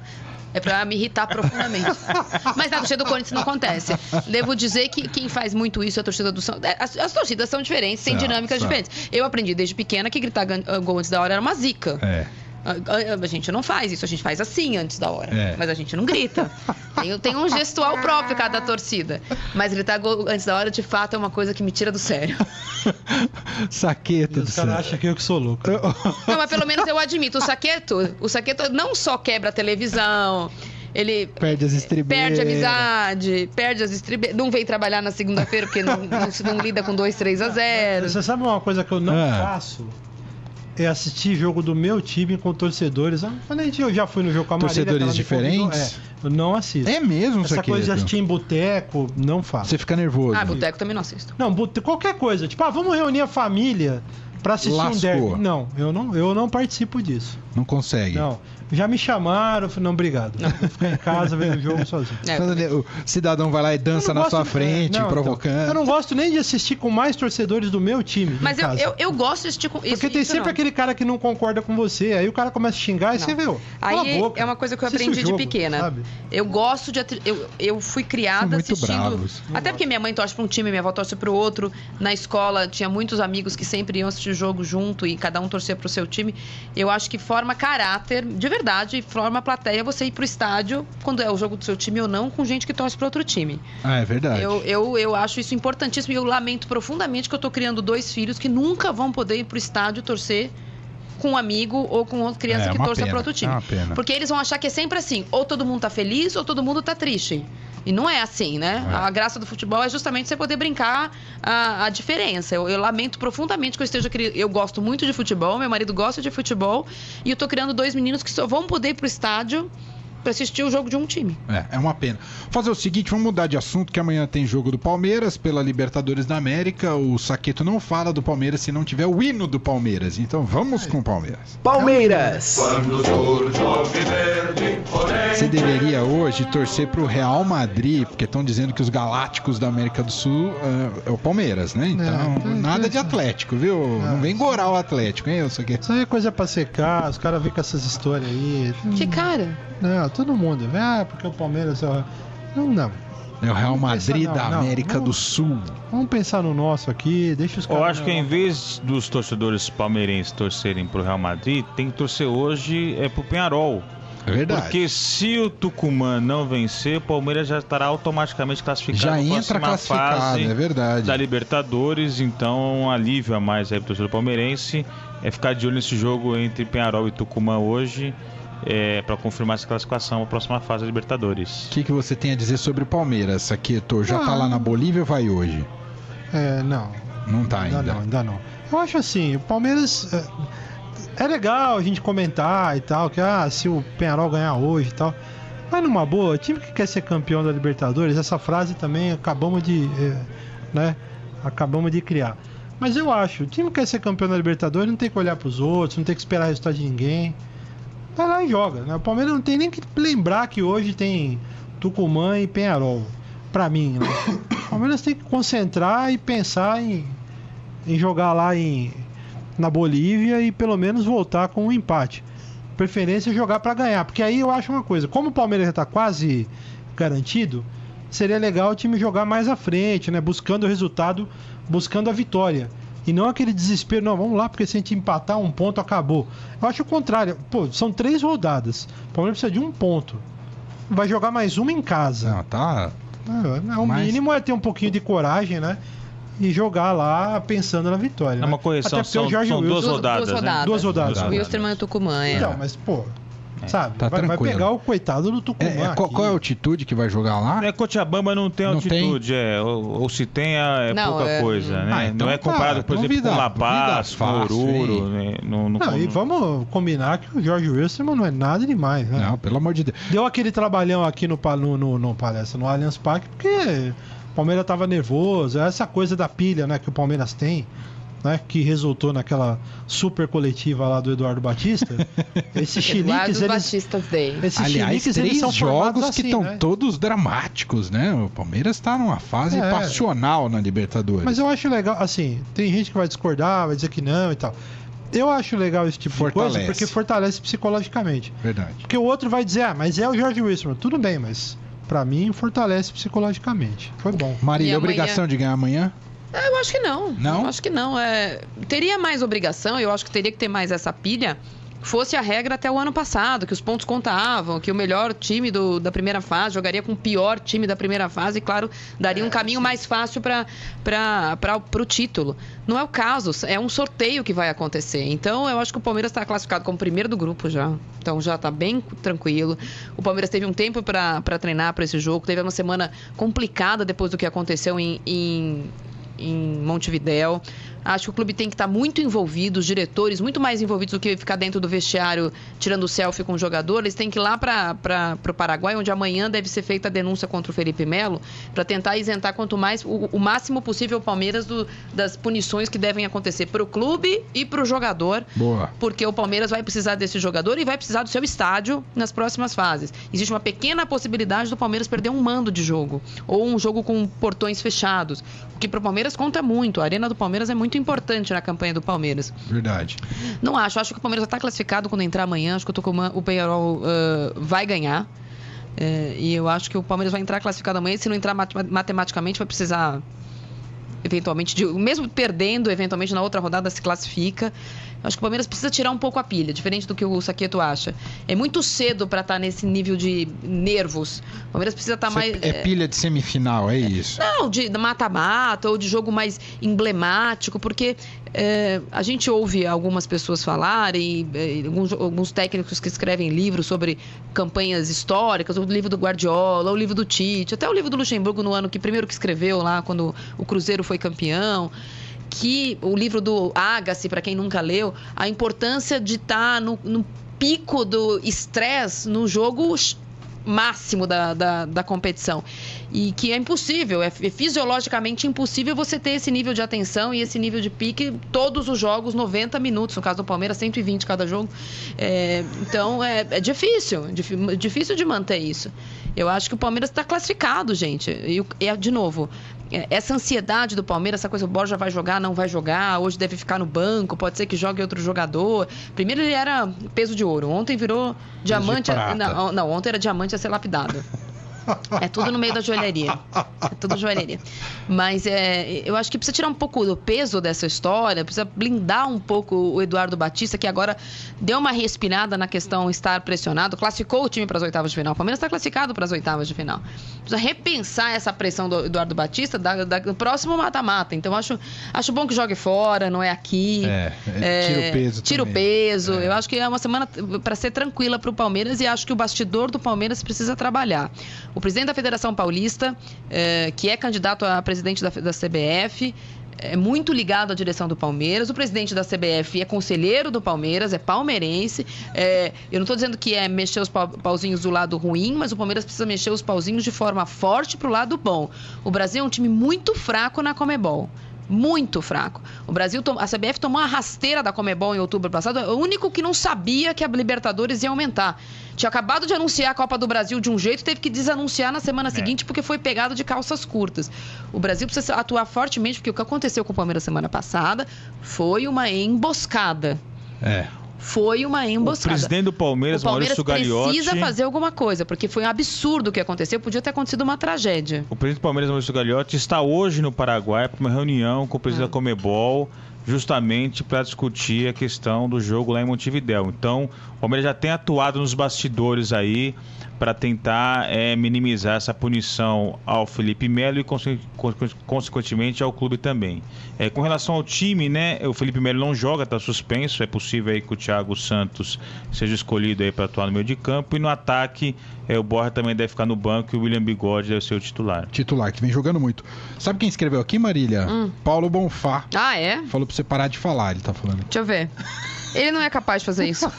É pra me irritar profundamente. [LAUGHS] Mas na torcida do Corinthians não acontece. Devo dizer que quem faz muito isso é a torcida do São é, As, as torcidas são diferentes, têm dinâmicas são. diferentes. Eu aprendi desde pequena que gritar gol antes da hora era uma zica. É. A, a- a gente não faz isso, a gente faz assim antes da hora. É. Mas a gente não grita. Tem, tem um gestual próprio cada torcida. Mas gritar gol antes da hora, de fato, é uma coisa que me tira do sério. [LAUGHS] Saqueta do Os caras céu. acham que eu que sou louco. Não, mas pelo menos eu admito. O Saqueto, o Saqueto não só quebra a televisão, ele Perde as estribeiras. perde a amizade, perde as estribeiras. Não vem trabalhar na segunda-feira porque não, não, se- não lida com 2, 3 a 0. Você sabe uma coisa que eu não Ah. faço? É assistir jogo do meu time com torcedores. Ah, Quando a gente, eu já fui no jogo com a Marília, Torcedores diferentes? convidou, É, eu não assisto. É mesmo, Essa coisa de assistir em boteco, não faço. Você fica nervoso. Ah, boteco também não assisto. Não, bote- qualquer coisa. Tipo, ah, vamos reunir a família pra assistir Lascou. um derby. Não, eu não, eu não participo disso. Não consegue. Não. Já me chamaram, eu falei, não, obrigado. [LAUGHS] Vou ficar em casa vendo o jogo sozinho. É, o cidadão vai lá e dança na sua gosto- frente, não, provocando. então, eu não gosto nem de assistir com mais torcedores do meu time. Mas em eu, casa. eu, eu gosto de assistir com isso. Porque tem isso sempre não. aquele cara que não concorda com você, aí o cara começa a xingar e Não. você vê. Aí a boca. é uma coisa que eu aprendi o de jogo, pequena. sabe? Eu gosto de. atri- Eu, eu fui criada Muito assistindo. bravos. Até porque minha mãe torce pra um time, minha avó torce pro outro. Na escola tinha muitos amigos que sempre iam assistir o jogo junto e cada um torcia pro seu time. Eu acho que forma caráter, de verdade, forma plateia você ir pro estádio, quando é o jogo do seu time ou não, com gente que torce pro outro time. Ah, é verdade. Eu, eu, eu acho isso importantíssimo e eu lamento profundamente que eu tô criando dois filhos que nunca vão poder ir pro estádio torcer com um amigo ou com outra criança É, que torça pro outro time. é uma pena. Porque eles vão achar que é sempre assim, ou todo mundo tá feliz ou todo mundo tá triste. E não é assim, né? É. A graça do futebol é justamente você poder brincar a, a diferença. Eu, eu lamento profundamente que eu esteja criando. Eu gosto muito de futebol, meu marido gosta de futebol, e eu tô criando dois meninos que só vão poder ir pro estádio para assistir o jogo de um time. É, é uma pena. Fazer o seguinte, vamos mudar de assunto, que amanhã tem jogo do Palmeiras pela Libertadores da América. O Saqueto não fala do Palmeiras se não tiver o hino do Palmeiras. Então vamos com o Palmeiras. Palmeiras. Você deveria hoje torcer pro Real Madrid, porque estão dizendo que os galácticos da América do Sul é, é o Palmeiras, né? Então, É, é, nada é, de Atlético, viu? Não vem gorar o Atlético, hein, isso aqui. Isso aí é coisa pra secar, os caras vêm com essas histórias aí. Que cara. Não, todo mundo. Ah, porque o Palmeiras. é- Não, não. É o Real Madrid não, da não, América não. do Sul. Vamos pensar no nosso aqui, deixa os caras. Eu acho que em vez dos torcedores palmeirenses torcerem pro Real Madrid, tem que torcer hoje é pro Penharol. É verdade. Porque se o Tucumã não vencer, o Palmeiras já estará automaticamente classificado Já na entra classificado, fase é verdade. da Libertadores, então um alívio a mais aí pro torcedor palmeirense é ficar de olho nesse jogo entre Penharol e Tucumã hoje, é, para confirmar essa classificação para a próxima fase da Libertadores. O que, que você tem a dizer sobre o Palmeiras, Saqueto? Já tá Ah. lá na Bolívia ou vai hoje? É, não. Não tá Ainda ainda. não, ainda não. Eu acho assim, o Palmeiras. É, é legal a gente comentar e tal, que ah, se o Penharol ganhar hoje e tal. Mas numa boa, time que quer ser campeão da Libertadores, essa frase também acabamos de. é, né? Acabamos de criar. Mas eu acho, o time que quer ser campeão da Libertadores não tem que olhar pros outros, não tem que esperar resultado de ninguém. Vai lá e joga, né? O Palmeiras não tem nem que lembrar que hoje tem Tucumã e Penharol. Pra mim, né? [COUGHS] O Palmeiras tem que concentrar e pensar em, em jogar lá em, na Bolívia e pelo menos voltar com um empate. Preferência é jogar pra ganhar, porque aí eu acho uma coisa, como o Palmeiras já tá quase garantido, seria legal o time jogar mais à frente, né? Buscando o resultado, buscando a vitória. E não aquele desespero, não, vamos lá, porque se a gente empatar um ponto, acabou. Eu acho o contrário. Pô, são três rodadas. O Palmeiras precisa de um ponto. Vai jogar mais uma em casa. Não, tá. É, o Mas- mínimo é ter um pouquinho de coragem, né? E jogar lá pensando na vitória. É né? uma correção, Até porque são- o Jorge são Wilson- duas rodadas, né? rodadas. Duas rodadas. Duas O Wilstermann e o Tucumã, é. Então, mas, pô, sabe? tá vai, vai pegar o coitado do Tucumã. É, é, qual, qual é a altitude que vai jogar lá? É, Cochabamba não tem Não altitude, é, ou, ou se tem é, é Não, pouca é- coisa, né? Ah, então não é tá, comparado, por então exemplo, vida- com La Paz, Oruro, né? No, no, Não, e no- vamos combinar que o Jorge Wilson não é nada demais, né? Não, pelo amor de Deus. Deu aquele trabalhão aqui no, no, no, no palestra, no Allianz Parque, porque o Palmeiras tava nervoso, essa coisa da pilha, né, que o Palmeiras tem, né, que resultou naquela super coletiva lá do Eduardo Batista. [LAUGHS] Esses Eduardo chiliques, eles, Batistas Day. esses Aliás, chiliques, eles três são jogos que assim, estão né? todos dramáticos, né? O Palmeiras tá numa fase É. passional na Libertadores. Mas eu acho legal, assim, tem gente que vai discordar, vai dizer que não e tal. Eu acho legal esse tipo de Fortalece. coisa porque fortalece psicologicamente. Verdade. Porque o outro vai dizer, ah, mas é o Jorge Wilson. Tudo bem, mas pra mim fortalece psicologicamente. Foi bom. Marília, E amanhã- obrigação de ganhar amanhã? É, Eu acho que não. Não? Eu acho que não. É, teria mais obrigação, eu acho que teria que ter mais essa pilha. Fosse a regra até o ano passado, que os pontos contavam, que o melhor time do- da primeira fase jogaria com o pior time da primeira fase, e claro, daria um caminho mais fácil para o título. Não é o caso, é um sorteio que vai acontecer. Então eu acho que o Palmeiras está classificado como primeiro do grupo já. Então já está bem tranquilo. O Palmeiras teve um tempo para treinar para esse jogo, teve uma semana complicada depois do que aconteceu em- em em Montevidéu. Acho que o clube tem que estar muito envolvido, os diretores muito mais envolvidos do que ficar dentro do vestiário tirando selfie com o jogador. Eles têm que ir lá para o Paraguai, onde amanhã deve ser feita a denúncia contra o Felipe Melo, para tentar isentar quanto mais o, o máximo possível o Palmeiras do- das punições que devem acontecer para o clube e para o jogador Boa. porque o Palmeiras vai precisar desse jogador e vai precisar do seu estádio nas próximas fases. Existe uma pequena possibilidade do Palmeiras perder um mando de jogo ou um jogo com portões fechados, o que para o Palmeiras conta muito. A arena do Palmeiras é muito importante na campanha do Palmeiras. Verdade. Não acho, acho que o Palmeiras já está classificado quando entrar amanhã. Acho que o, Tucumã, o Penharol ah, vai ganhar. É, e eu acho que o Palmeiras vai entrar classificado amanhã. Se não entrar mat- matematicamente, vai precisar eventualmente, de- mesmo perdendo, eventualmente na outra rodada se classifica. Acho que o Palmeiras precisa tirar um pouco a pilha, diferente do que o Saqueto acha. É muito cedo para estar nesse nível de nervos. O Palmeiras precisa estar Cê- mais. é pilha de semifinal, é isso. Não, de mata-mata ou de jogo mais emblemático, porque é, a gente ouve algumas pessoas falarem, é, alguns, alguns técnicos que escrevem livros sobre campanhas históricas, o livro do Guardiola, o livro do Tite, até o livro do Luxemburgo no ano que primeiro que escreveu lá, quando o Cruzeiro foi campeão. Que o livro do Agassi, para quem nunca leu, a importância de estar no, no pico do estresse no jogo máximo da, da, da competição. E que é impossível, é, é fisiologicamente impossível você ter esse nível de atenção e esse nível de pique todos os jogos, 90 minutos. No caso do Palmeiras, 120 cada jogo. É, então é, é difícil, difícil de manter isso. Eu acho que o Palmeiras está classificado, gente. E, e, de novo, é, essa ansiedade do Palmeiras, essa coisa, o Borja vai jogar, não vai jogar, hoje deve ficar no banco, pode ser que jogue outro jogador. Primeiro ele era peso de ouro, ontem virou diamante. A, não, não, ontem era diamante a ser lapidado. [LAUGHS] É tudo no meio da joalheria. É tudo joalheria. Mas é, eu acho que precisa tirar um pouco do peso dessa história, precisa blindar um pouco o Eduardo Batista, que agora deu uma respirada na questão estar pressionado, classificou o time para as oitavas de final. O Palmeiras está classificado para as oitavas de final. Precisa repensar essa pressão do Eduardo Batista da, da, do próximo mata-mata. Então acho, acho bom que jogue fora, não é aqui. É, é, tira o peso. Tira também. o peso. É. Eu acho que é uma semana para ser tranquila para o Palmeiras e acho que o bastidor do Palmeiras precisa trabalhar. O presidente da Federação Paulista, eh, que é candidato a presidente da, da CBF, é muito ligado à direção do Palmeiras. O presidente da CBF é conselheiro do Palmeiras, é palmeirense. É, eu não estou dizendo que é mexer os pauzinhos do lado ruim, mas o Palmeiras precisa mexer os pauzinhos de forma forte para o lado bom. O Brasil é um time muito fraco na Comebol muito fraco. O Brasil, a CBF tomou a rasteira da Comebol em outubro passado, é o único que não sabia que a Libertadores ia aumentar. Tinha acabado de anunciar a Copa do Brasil de um jeito, teve que desanunciar na semana é. seguinte porque foi pegado de calças curtas. O Brasil precisa atuar fortemente, porque o que aconteceu com o Palmeiras semana passada foi uma emboscada. É foi uma emboscada. O presidente do Palmeiras, o Palmeiras Maurício Gagliotti... precisa fazer alguma coisa, porque foi um absurdo o que aconteceu, podia ter acontecido uma tragédia. O presidente do Palmeiras, Maurício Gagliotti, está hoje no Paraguai para uma reunião com o presidente ah. da Comebol, justamente para discutir a questão do jogo lá em Montevidéu. Então, Palmeiras já tem atuado nos bastidores aí para tentar é, minimizar essa punição ao Felipe Melo e, consequentemente, ao clube também. É, com relação ao time, né, o Felipe Melo não joga, está suspenso. É possível aí que o Thiago Santos seja escolhido aí para atuar no meio de campo. E no ataque, é, o Borja também deve ficar no banco e o William Bigode deve ser o titular. Titular, que vem jogando muito. Sabe quem escreveu aqui, Marília? Hum. Paulo Bonfá. Ah, é? Falou para você parar de falar, ele tá falando. Deixa eu ver. [LAUGHS] Ele não é capaz de fazer isso.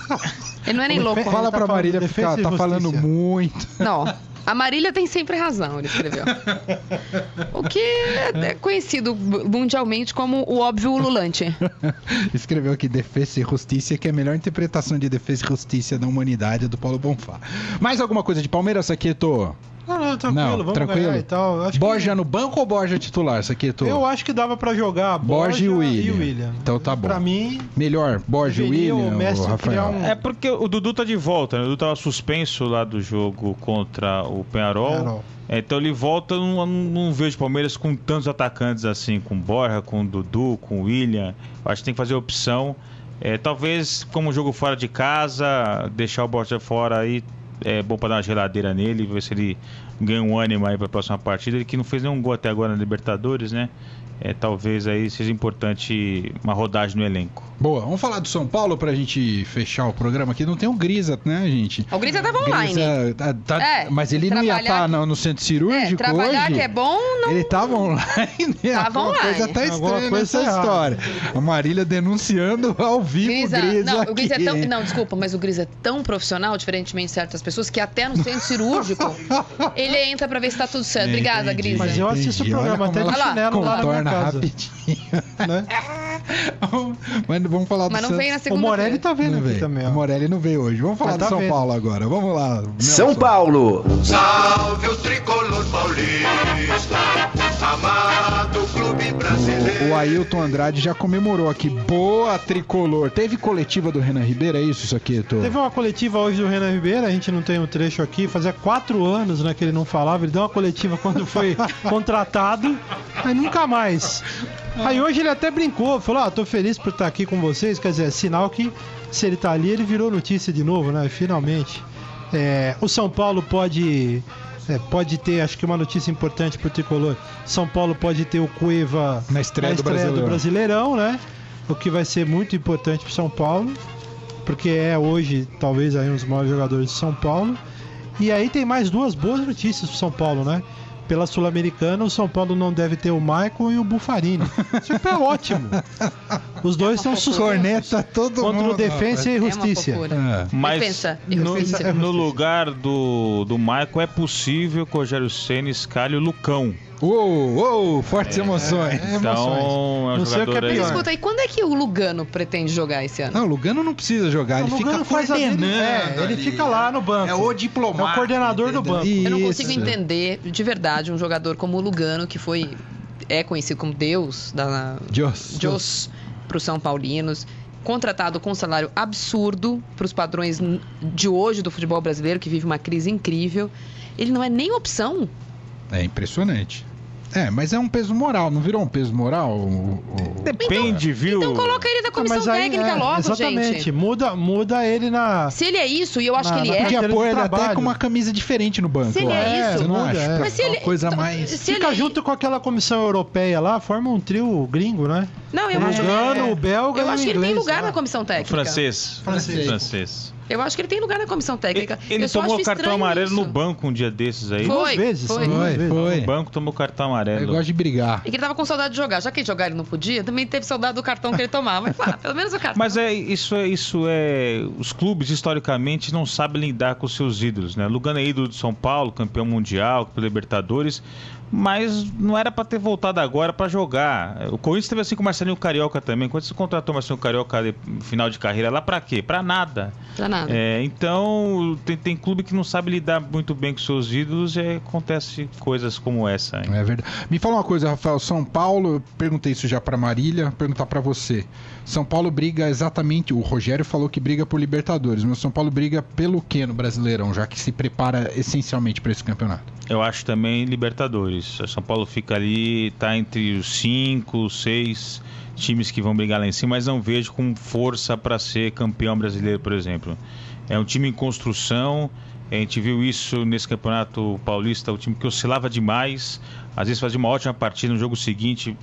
Ele não é nem louco. Fala tá pra Marília porque ela tá falando muito. Não. A Marília tem sempre razão, ele escreveu. O que é conhecido mundialmente como o óbvio ululante. escreveu aqui Defesa e Justiça, que é a melhor interpretação de Defesa e Justiça da humanidade é do Paulo Bonfá. Mais alguma coisa de Palmeiras, Saqueto? Não, não, tranquilo, não, vamos tranquilo. ganhar e tal. Acho Borja que... no banco ou Borja titular, Saqueto? Eu acho que dava pra jogar Borja, Borja e, William. e William. Então tá bom. Pra mim... Melhor, Borja e William o Messi Rafael? Um... É porque o Dudu tá de volta, né? O Dudu tava suspenso lá do jogo contra o Penharol. Penharol. É, então ele volta, não, não vejo Palmeiras com tantos atacantes assim, com Borja, com Dudu, com William. Eu acho que tem que fazer opção. É, talvez, como jogo fora de casa, deixar o Borja fora aí é bom para dar uma geladeira nele, ver se ele ganha um ânimo aí para a próxima partida. Ele que não fez nenhum gol até agora na Libertadores, né? É, talvez aí seja importante uma rodagem no elenco. Boa, vamos falar do São Paulo pra gente fechar o programa aqui. Não tem o Grisa, né, gente? O Grisa tava online. Grisa, tá, tá, é, mas ele não ia estar tá no, no, centro cirúrgico é, trabalhar hoje. que é bom, não... Ele tava online. Tava Alguma online. coisa tá estranha nessa errada. história. A Marília denunciando ao vivo Grisa, o Grisa não, aqui. o Grisa é tão, não, desculpa, mas o Grisa é tão profissional, diferentemente de certas pessoas, que até no centro cirúrgico [LAUGHS] ele entra pra ver se tá tudo certo. Obrigada, Grisa. Mas eu assisto o programa até de chinelo lá na casa. rapidinho. né? [LAUGHS] Mas vamos falar do Mas não veio na segunda O Morelli tá vendo aqui também. Ó. O Morelli não veio hoje. Vamos falar Mas do tá São vendo. Paulo agora. Vamos lá. Nelson. São Paulo. Salve o tricolor paulista, amado clube brasileiro. O, o Ailton Andrade já comemorou aqui. Boa tricolor. Teve coletiva do Renan Ribeiro, é isso, isso aqui, Tô? Teve uma coletiva hoje do Renan Ribeiro, a gente não tem o um trecho aqui. Fazia quatro anos né, que ele não falava. Ele deu uma coletiva quando foi [LAUGHS] contratado, mas nunca mais. Aí hoje ele até brincou, falou: Ah, tô feliz por estar aqui com vocês. Quer dizer, é sinal que se ele tá ali, ele virou notícia de novo, né? Finalmente. É, o São Paulo pode. É, pode ter, acho que uma notícia importante pro tricolor. São Paulo pode ter o Cueva na estreia, na estreia do, Brasileirão. do, Brasileirão. né? O que vai ser muito importante pro São Paulo, porque é hoje talvez aí um dos maiores jogadores de São Paulo. E aí tem mais duas boas notícias pro São Paulo, né? Pela Sul-Americana, o São Paulo não deve ter o Michael e o Bufarini. Isso é ótimo. [LAUGHS] Os dois É fofura. Corneta todo contra mundo. o Defensa e É Justiça. É. Mas Defensa e no, justiça. no lugar do, do Michael é possível que o Rogério Senna escalhe o Lucão. Uou, uou, fortes emoções. É, Então, emoções. é um Não sei o que é jogador aí. pior. Escuta, e quando é que o Lugano pretende jogar esse ano? Não, o Lugano não precisa jogar, ele O fica Lugano faz a dele, coordenando. é, ele ali. fica lá no banco. É o diplomata. É o coordenador do entendeu? banco. Eu não Isso. consigo entender de verdade um jogador como o Lugano, que foi é conhecido como Deus da Deus. Deus para os São Paulinos, contratado com um salário absurdo para os padrões de hoje do futebol brasileiro, que vive uma crise incrível. Ele não é nem opção. É impressionante. É, mas é um peso moral, não virou um peso moral? O, o- Depende, viu? Então coloca ele na comissão técnica é, logo, exatamente. gente. Muda, muda ele na. Se ele é isso, e eu acho Na- que ele é. Podia pôr ele até trabalho. com uma camisa diferente no banco. Se ele é isso- Você não muda, acha? é. Mas se ele- coisa então, mais... se Fica ele- junto com aquela comissão europeia lá, forma um trio gringo, né? Não, eu acho, Lugano, é, o belga eu o acho que ele tem inglês, lugar né? na comissão técnica. Francês. Francês. Francês. Eu acho que ele tem lugar na comissão técnica. Ele Eu só tomou acho cartão amarelo isso. no banco um dia desses aí. Foi, Duas vezes, foi. Foi, foi. No banco tomou cartão Ele amarelo. gosta de brigar. É que ele tava com saudade de jogar. Já que ele jogar ele não podia, também teve saudade do cartão que ele tomava. Mas, ah, pelo menos o cartão. Mas é isso é isso é os clubes historicamente não sabem lidar com seus ídolos, né? Lugano é ídolo de São Paulo, campeão mundial, campeão Libertadores, mas não era pra ter voltado agora pra jogar. O Corinthians teve assim com o Marcelinho Carioca também. Quando você contratou o Marcelinho Carioca no final de carreira lá pra quê? Pra nada. Pra nada. É, então tem, tem clube que não sabe lidar muito bem com seus ídolos e acontece coisas como essa. hein? É verdade. Me fala uma coisa, Rafael. São Paulo, eu perguntei isso já pra Marília, vou perguntar pra você. São Paulo briga exatamente. O Rogério falou que briga por Libertadores, mas São Paulo briga pelo quê no Brasileirão, já que se prepara essencialmente pra esse campeonato? Eu acho também Libertadores. O São Paulo fica ali, tá entre os cinco, seis times que vão brigar lá em cima, mas não vejo com força para ser campeão brasileiro, por exemplo. É um time em construção. A gente viu isso nesse campeonato paulista, o time que oscilava demais, às vezes fazia uma ótima partida no jogo seguinte,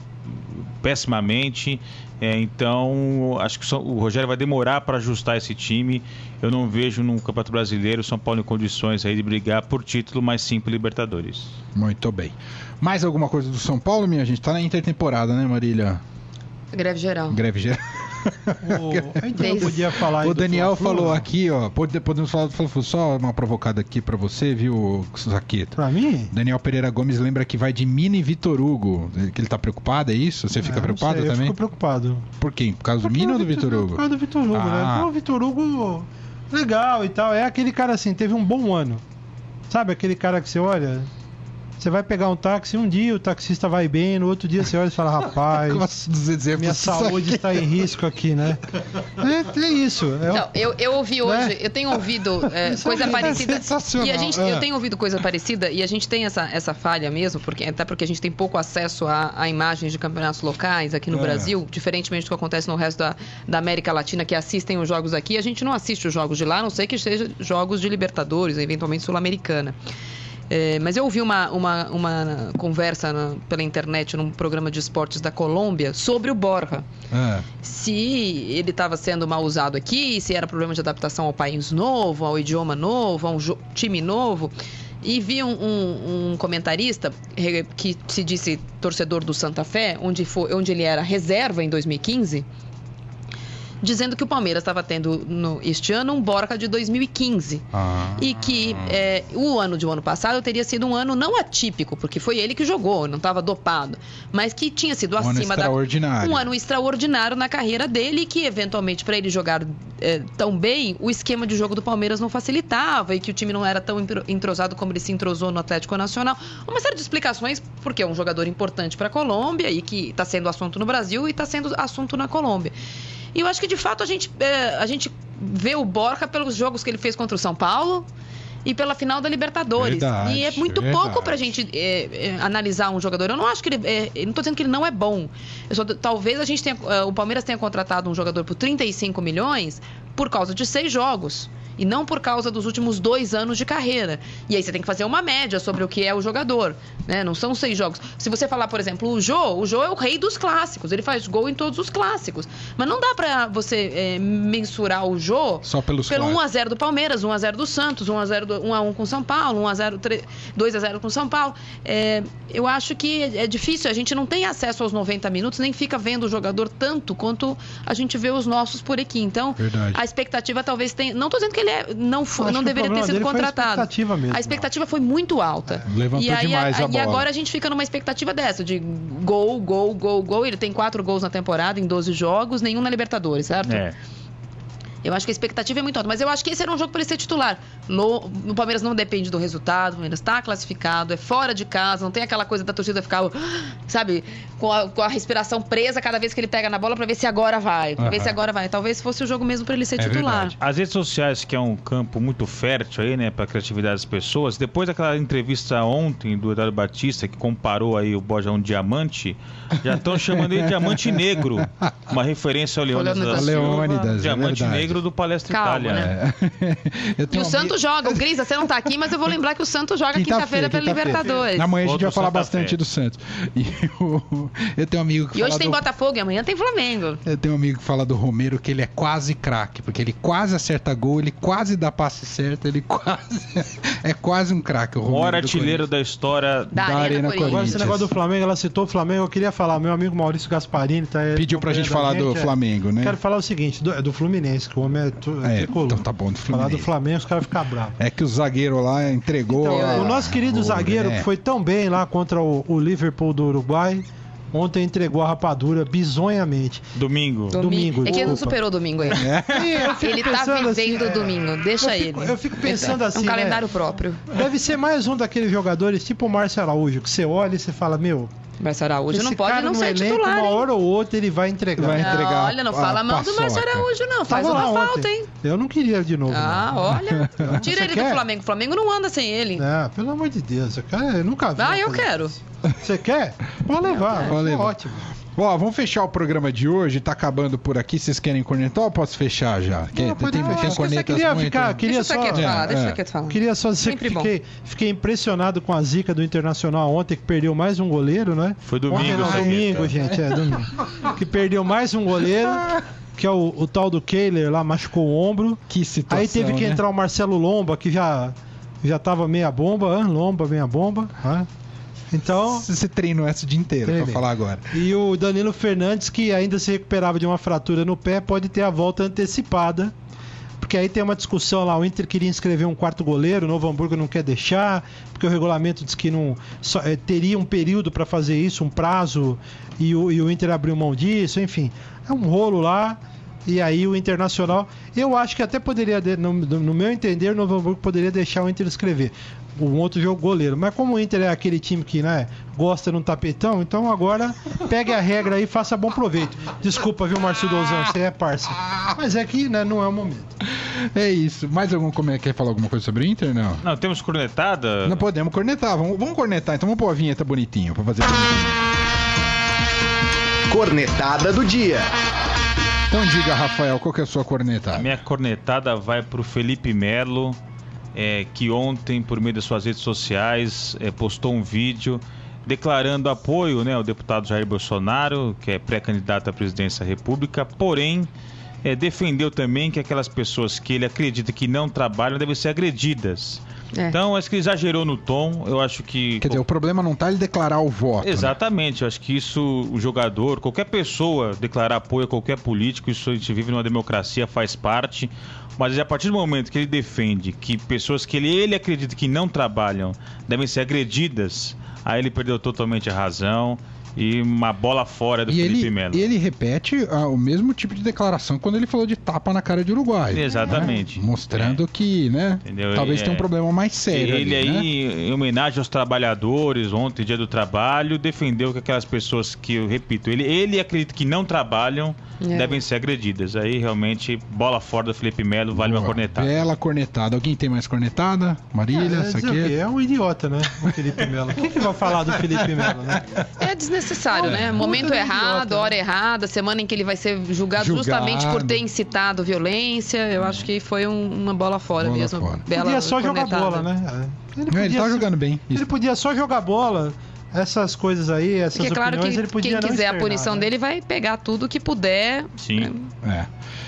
pessimamente. É, então, acho que o Rogério vai demorar para ajustar esse time. Eu não vejo no Campeonato Brasileiro o São Paulo em condições aí de brigar por título, mas sim por Libertadores. Muito bem. Mais alguma coisa do São Paulo, minha gente? Tá na intertemporada, né, Marília? Greve geral. Greve geral. O, Desde- podia falar O do Daniel falou não? aqui, ó. pode- Podemos falar do Fla-Flu, só uma provocada aqui pra você, viu, Saqueta? Pra mim? Daniel Pereira Gomes lembra que vai de Mini e Vitor Hugo. Que ele tá preocupado, é isso? Você fica Ah, não preocupado sei, Eu também? fico preocupado. Por quê? Por causa do Porque Mini o ou do Vitor Por Hugo? causa do Vitor Hugo, Ah. né? Pô, O Vitor Hugo, legal e tal. É aquele cara assim, teve um bom ano. Sabe aquele cara que você olha, você vai pegar um táxi, um dia o taxista vai bem, no outro dia você olha e fala, rapaz, [LAUGHS] minha saúde está em risco aqui, né? É, é isso. É, Não, eu, eu ouvi hoje, Né? eu tenho ouvido [LAUGHS] é, coisa é parecida. sensacional, E a gente, é. eu tenho ouvido coisa parecida e a gente tem essa, essa falha mesmo, porque, até porque a gente tem pouco acesso a, a imagens de campeonatos locais aqui no É. Brasil, diferentemente do que acontece no resto da, da América Latina, que assistem os jogos aqui. A gente não assiste os jogos de lá, a não sei que seja jogos de Libertadores, eventualmente Sul-Americana. É, mas eu ouvi uma, uma, uma conversa na- pela internet num programa de esportes da Colômbia sobre o Borja É. se ele estava sendo mal usado aqui, se era problema de adaptação ao país novo, ao idioma novo, a um time novo. E vi um, um- um comentarista que se disse torcedor do Santa Fé, onde, foi, onde ele era reserva em 2015, dizendo que o Palmeiras estava tendo no, este ano um Borca de 2015. Ah. E que é, o ano de um ano passado teria sido um ano não atípico, porque foi ele que jogou, não estava dopado, mas que tinha sido Um ano acima da. Um ano extraordinário na carreira dele e que, eventualmente, para ele jogar é, tão bem, o esquema de jogo do Palmeiras não facilitava e que o time não era tão entro- entrosado como ele se entrosou no Atlético Nacional. Uma série de explicações, porque é um jogador importante para a Colômbia e que está sendo assunto no Brasil e está sendo assunto na Colômbia. E eu acho que, de fato, a gente, é, a gente vê o Borja pelos jogos que ele fez contra o São Paulo e pela final da Libertadores. Verdade, e é muito verdade. pouco pra gente é, é, analisar um jogador. Eu não acho que ele. é, não tô dizendo que ele não é bom. Só- talvez a gente tenha. é, o Palmeiras tenha contratado um jogador por 35 milhões por causa de seis jogos. E não por causa dos últimos dois anos de carreira. E aí você tem que fazer uma média sobre o que é o jogador, né? Não são seis jogos. Se você falar, por exemplo, o Jô, o Jô é o rei dos clássicos, ele faz gol em todos os clássicos. Mas não dá pra você é, mensurar o Jô Só pelos pelo clássicos. 1x0 do Palmeiras, 1x0 do Santos, 1x0 do, 1x1 com São Paulo, 1x0, 3 2x0 com São Paulo. É, eu acho que é difícil, a gente não tem acesso aos 90 minutos, nem fica vendo o jogador tanto quanto a gente vê os nossos por aqui. Então, Verdade. a expectativa talvez tenha. Não estou dizendo que ele é, não, fo- Acho não deveria ter sido foi a contratado. expectativa mesmo, a expectativa foi muito alta. levantou e aí, demais a e bola. agora a gente fica numa expectativa dessa, de gol, gol, gol, gol. Ele tem quatro gols na temporada, em 12 jogos, nenhum na Libertadores, certo? É. Eu acho que a expectativa é muito alta, mas eu acho que esse era um jogo para ele ser titular. No, o Palmeiras não depende do resultado, o Palmeiras está classificado, é fora de casa, não tem aquela coisa da torcida ficar, sabe, com a, com a respiração presa cada vez que ele pega na bola para ver se agora vai, pra ver Aham. se agora vai. Talvez fosse o jogo mesmo para ele ser É titular. verdade. As redes sociais, que é um campo muito fértil aí, né, pra criatividade das pessoas, depois daquela entrevista ontem do Eduardo Batista, que comparou aí o Borja a um diamante, já estão chamando ele de diamante negro. [LAUGHS] Uma referência ao Leônidas Leônidas da da Silva, Leônidas, é diamante verdade. negro do Palestra Calma, Itália. né? [LAUGHS] Eu E o um Santos joga, o Grisa, você não tá aqui, mas eu vou lembrar que o Santos joga quinta-feira pela quinta-feira. Libertadores. Amanhã a gente vai falar Santa bastante Fé. do Santos. E o- eu tenho um amigo que E hoje fala tem do... Botafogo e amanhã tem Flamengo. Eu tenho um amigo que fala do Romero que ele é quase craque, porque ele quase acerta gol, ele quase dá passe certo, ele quase [LAUGHS] é quase um craque o Romero. maior artilheiro da história Da, Da Arena, Arena Corinthians. Agora esse negócio do Flamengo, ela citou o Flamengo, eu queria falar, meu amigo Maurício Gasparini tá aí Pediu pra gente falar do é. Flamengo, né? Quero falar o seguinte, do, é do Fluminense, que o homem é, tu, é É, então tá bom, do Falar do. Flamengo, os caras ficam bravos. É que o zagueiro lá entregou. Então, a- o nosso querido o- zagueiro, é. que foi tão bem lá contra o, o Liverpool do Uruguai, ontem entregou a rapadura bizonhamente. Domingo. Domingo, É que ele não superou o domingo ainda. [LAUGHS] Fico Ele tá pensando assim, vivendo o é, domingo, deixa eu fico- ele. eu fico pensando assim, Um né? calendário próprio. Deve ser mais um daqueles jogadores tipo o Márcio Araújo, que você olha e você fala, meu, Márcio Araújo esse não pode cara não ser elenco, titular, uma hein? hora ou outra ele vai entregar. Vai Não, entregar olha, não a fala mal do Márcio paçoca. Araújo, não. Faz Tava uma falta, ontem. hein? Eu não queria de novo. Ah, não. olha. [LAUGHS] Tira ele quer? do Flamengo. O Flamengo não anda sem ele. Ah, pelo amor de Deus, eu, quero, eu nunca vi. Ah, eu quero. Você quer? Pode levar, Pode levar. ótimo. Ó, vamos fechar o programa de hoje, tá acabando por aqui. Vocês querem cornetar ou posso fechar já? Não, pode tem, fechar. tem Acho que eu só cornetas queria muito... ficar- queria Deixa só- falar, É, deixa o é. Saqueto falar. Queria só dizer Sempre que fiquei, fiquei impressionado com a zica do Internacional ontem, que perdeu mais um goleiro, né? Foi domingo, Ontem não, domingo, gente, é domingo. que perdeu mais um goleiro, que é o, o tal do Kehler lá, machucou o ombro. Que situação, Aí teve que né? entrar o Marcelo Lomba, que já, já tava meia bomba, ah, Lomba, meia bomba. ah. Então, [LAUGHS] Você treinou essa o dia inteiro, pra Treinei. falar agora. e o Danilo Fernandes, que ainda se recuperava de uma fratura no pé, pode ter a volta antecipada. Porque aí tem uma discussão lá, o Inter queria inscrever um quarto goleiro, o Novo Hamburgo não quer deixar, porque o regulamento diz que não só, eh, teria um período para fazer isso, um prazo, e o, e o Inter abriu mão disso, enfim. É um rolo lá. E aí o Internacional, eu acho que até poderia, de- no, no meu entender, o Novo Hamburgo poderia deixar o Inter escrever um outro jogo goleiro. Mas como o Inter é aquele time que né, gosta num tapetão, então agora pegue a regra aí e faça bom proveito. Desculpa, viu, Márcio Douzão, você é parça. Mas é que né, não é o momento. É isso. Mais algum como quer falar alguma coisa sobre o Inter? Não. Não, temos cornetada? Não podemos cornetar. Vamos, vamos cornetar. Então vamos pôr a vinheta bonitinho pra fazer bonitinho. Cornetada do dia. Então diga, Rafael, qual que é a sua A cornetada? minha cornetada vai pro Felipe Melo, é, que ontem, por meio das suas redes sociais, é, postou um vídeo declarando apoio né, ao deputado Jair Bolsonaro, que é pré-candidato à presidência da República, porém é, defendeu também que aquelas pessoas que ele acredita que não trabalham devem ser agredidas. É. Então, acho que ele exagerou no tom. Eu acho que. Quer dizer, o problema não tá ele declarar o voto. né? Exatamente, eu acho que isso, o jogador, qualquer pessoa declarar apoio a qualquer político, isso a gente vive numa democracia, faz parte. Mas a partir do momento que ele defende que pessoas que ele, ele acredita que não trabalham devem ser agredidas, aí ele perdeu totalmente a razão e uma bola fora do E Felipe ele, Melo. e ele repete ah, o mesmo tipo de declaração quando ele falou de tapa na cara de Uruguai. Exatamente. né? Mostrando que, né? Entendeu? Talvez É. tenha um problema mais sério. Ele ali, né? aí, em homenagem aos trabalhadores, ontem, dia do trabalho, defendeu que aquelas pessoas que, eu repito, ele, ele acredita que não trabalham É. devem ser agredidas. Aí realmente, bola fora do Felipe Melo, vale uma Boa. cornetada. Bela cornetada. Alguém tem mais cornetada? Marília, É, isso aqui. é um idiota, né? O Felipe Melo. [LAUGHS] O que, que vai falar do Felipe Melo, né? É desnecessário. Desnecessário, né? Momento puta errado, idiota, hora errada, semana em que ele vai ser julgado, Julgado. justamente por ter incitado violência. Eu acho que foi um- uma bola fora Bola mesmo. fora. Bela podia só jogar cornetada. bola, né? Ele, Não, ele tá só- jogando bem. Ele podia só jogar bola. Essas coisas aí, essas Porque é claro opiniões, que ele podia quem não quiser a punição né? dele vai pegar tudo que puder. Sim. É.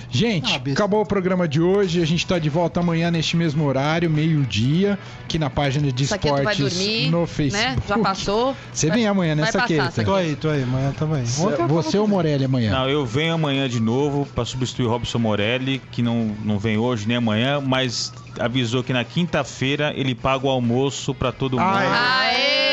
Gente, Ah, acabou o programa de hoje. A gente tá de volta amanhã neste mesmo horário, meio-dia, aqui na página de Saqueto vai esportes dormir, no né? Facebook. Já passou. Você Vai- vem amanhã, né, passar, Saqueta? Tô aí, tô aí, amanhã também. Ontem Você ou Morelli amanhã? Não, eu venho amanhã de novo para substituir o Robson Morelli, que não, não vem hoje nem amanhã, mas avisou que na quinta-feira ele paga o almoço para todo mundo. Ah, Aê!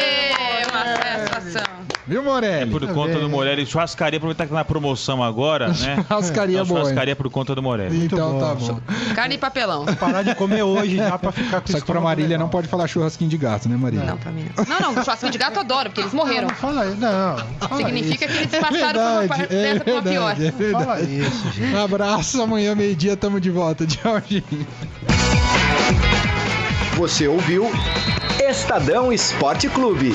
Uma sensação. Viu, Morelli? Por Tá conta bem. do Morelli, churrascaria, aproveitar que tá na promoção agora, [LAUGHS] né? Churrascaria Então, boa. churrascaria por conta do Morelli. Muito Então bom. tá bom. Carne e papelão. Parar de comer hoje já pra ficar com Só que pra Marília legal. não pode falar churrasquinho de gato, né, Marília? Não, pra mim não. Não, não, churrasquinho de gato eu adoro, porque eles morreram. Não, fala aí, não. Fala Significa isso. que eles passaram por uma verdade, par- dessa pra uma pior. é verdade. Fala isso, gente. Um abraço, amanhã meio-dia tamo de volta. [LAUGHS] Tchau, gente. Você ouviu Estadão Esporte Clube.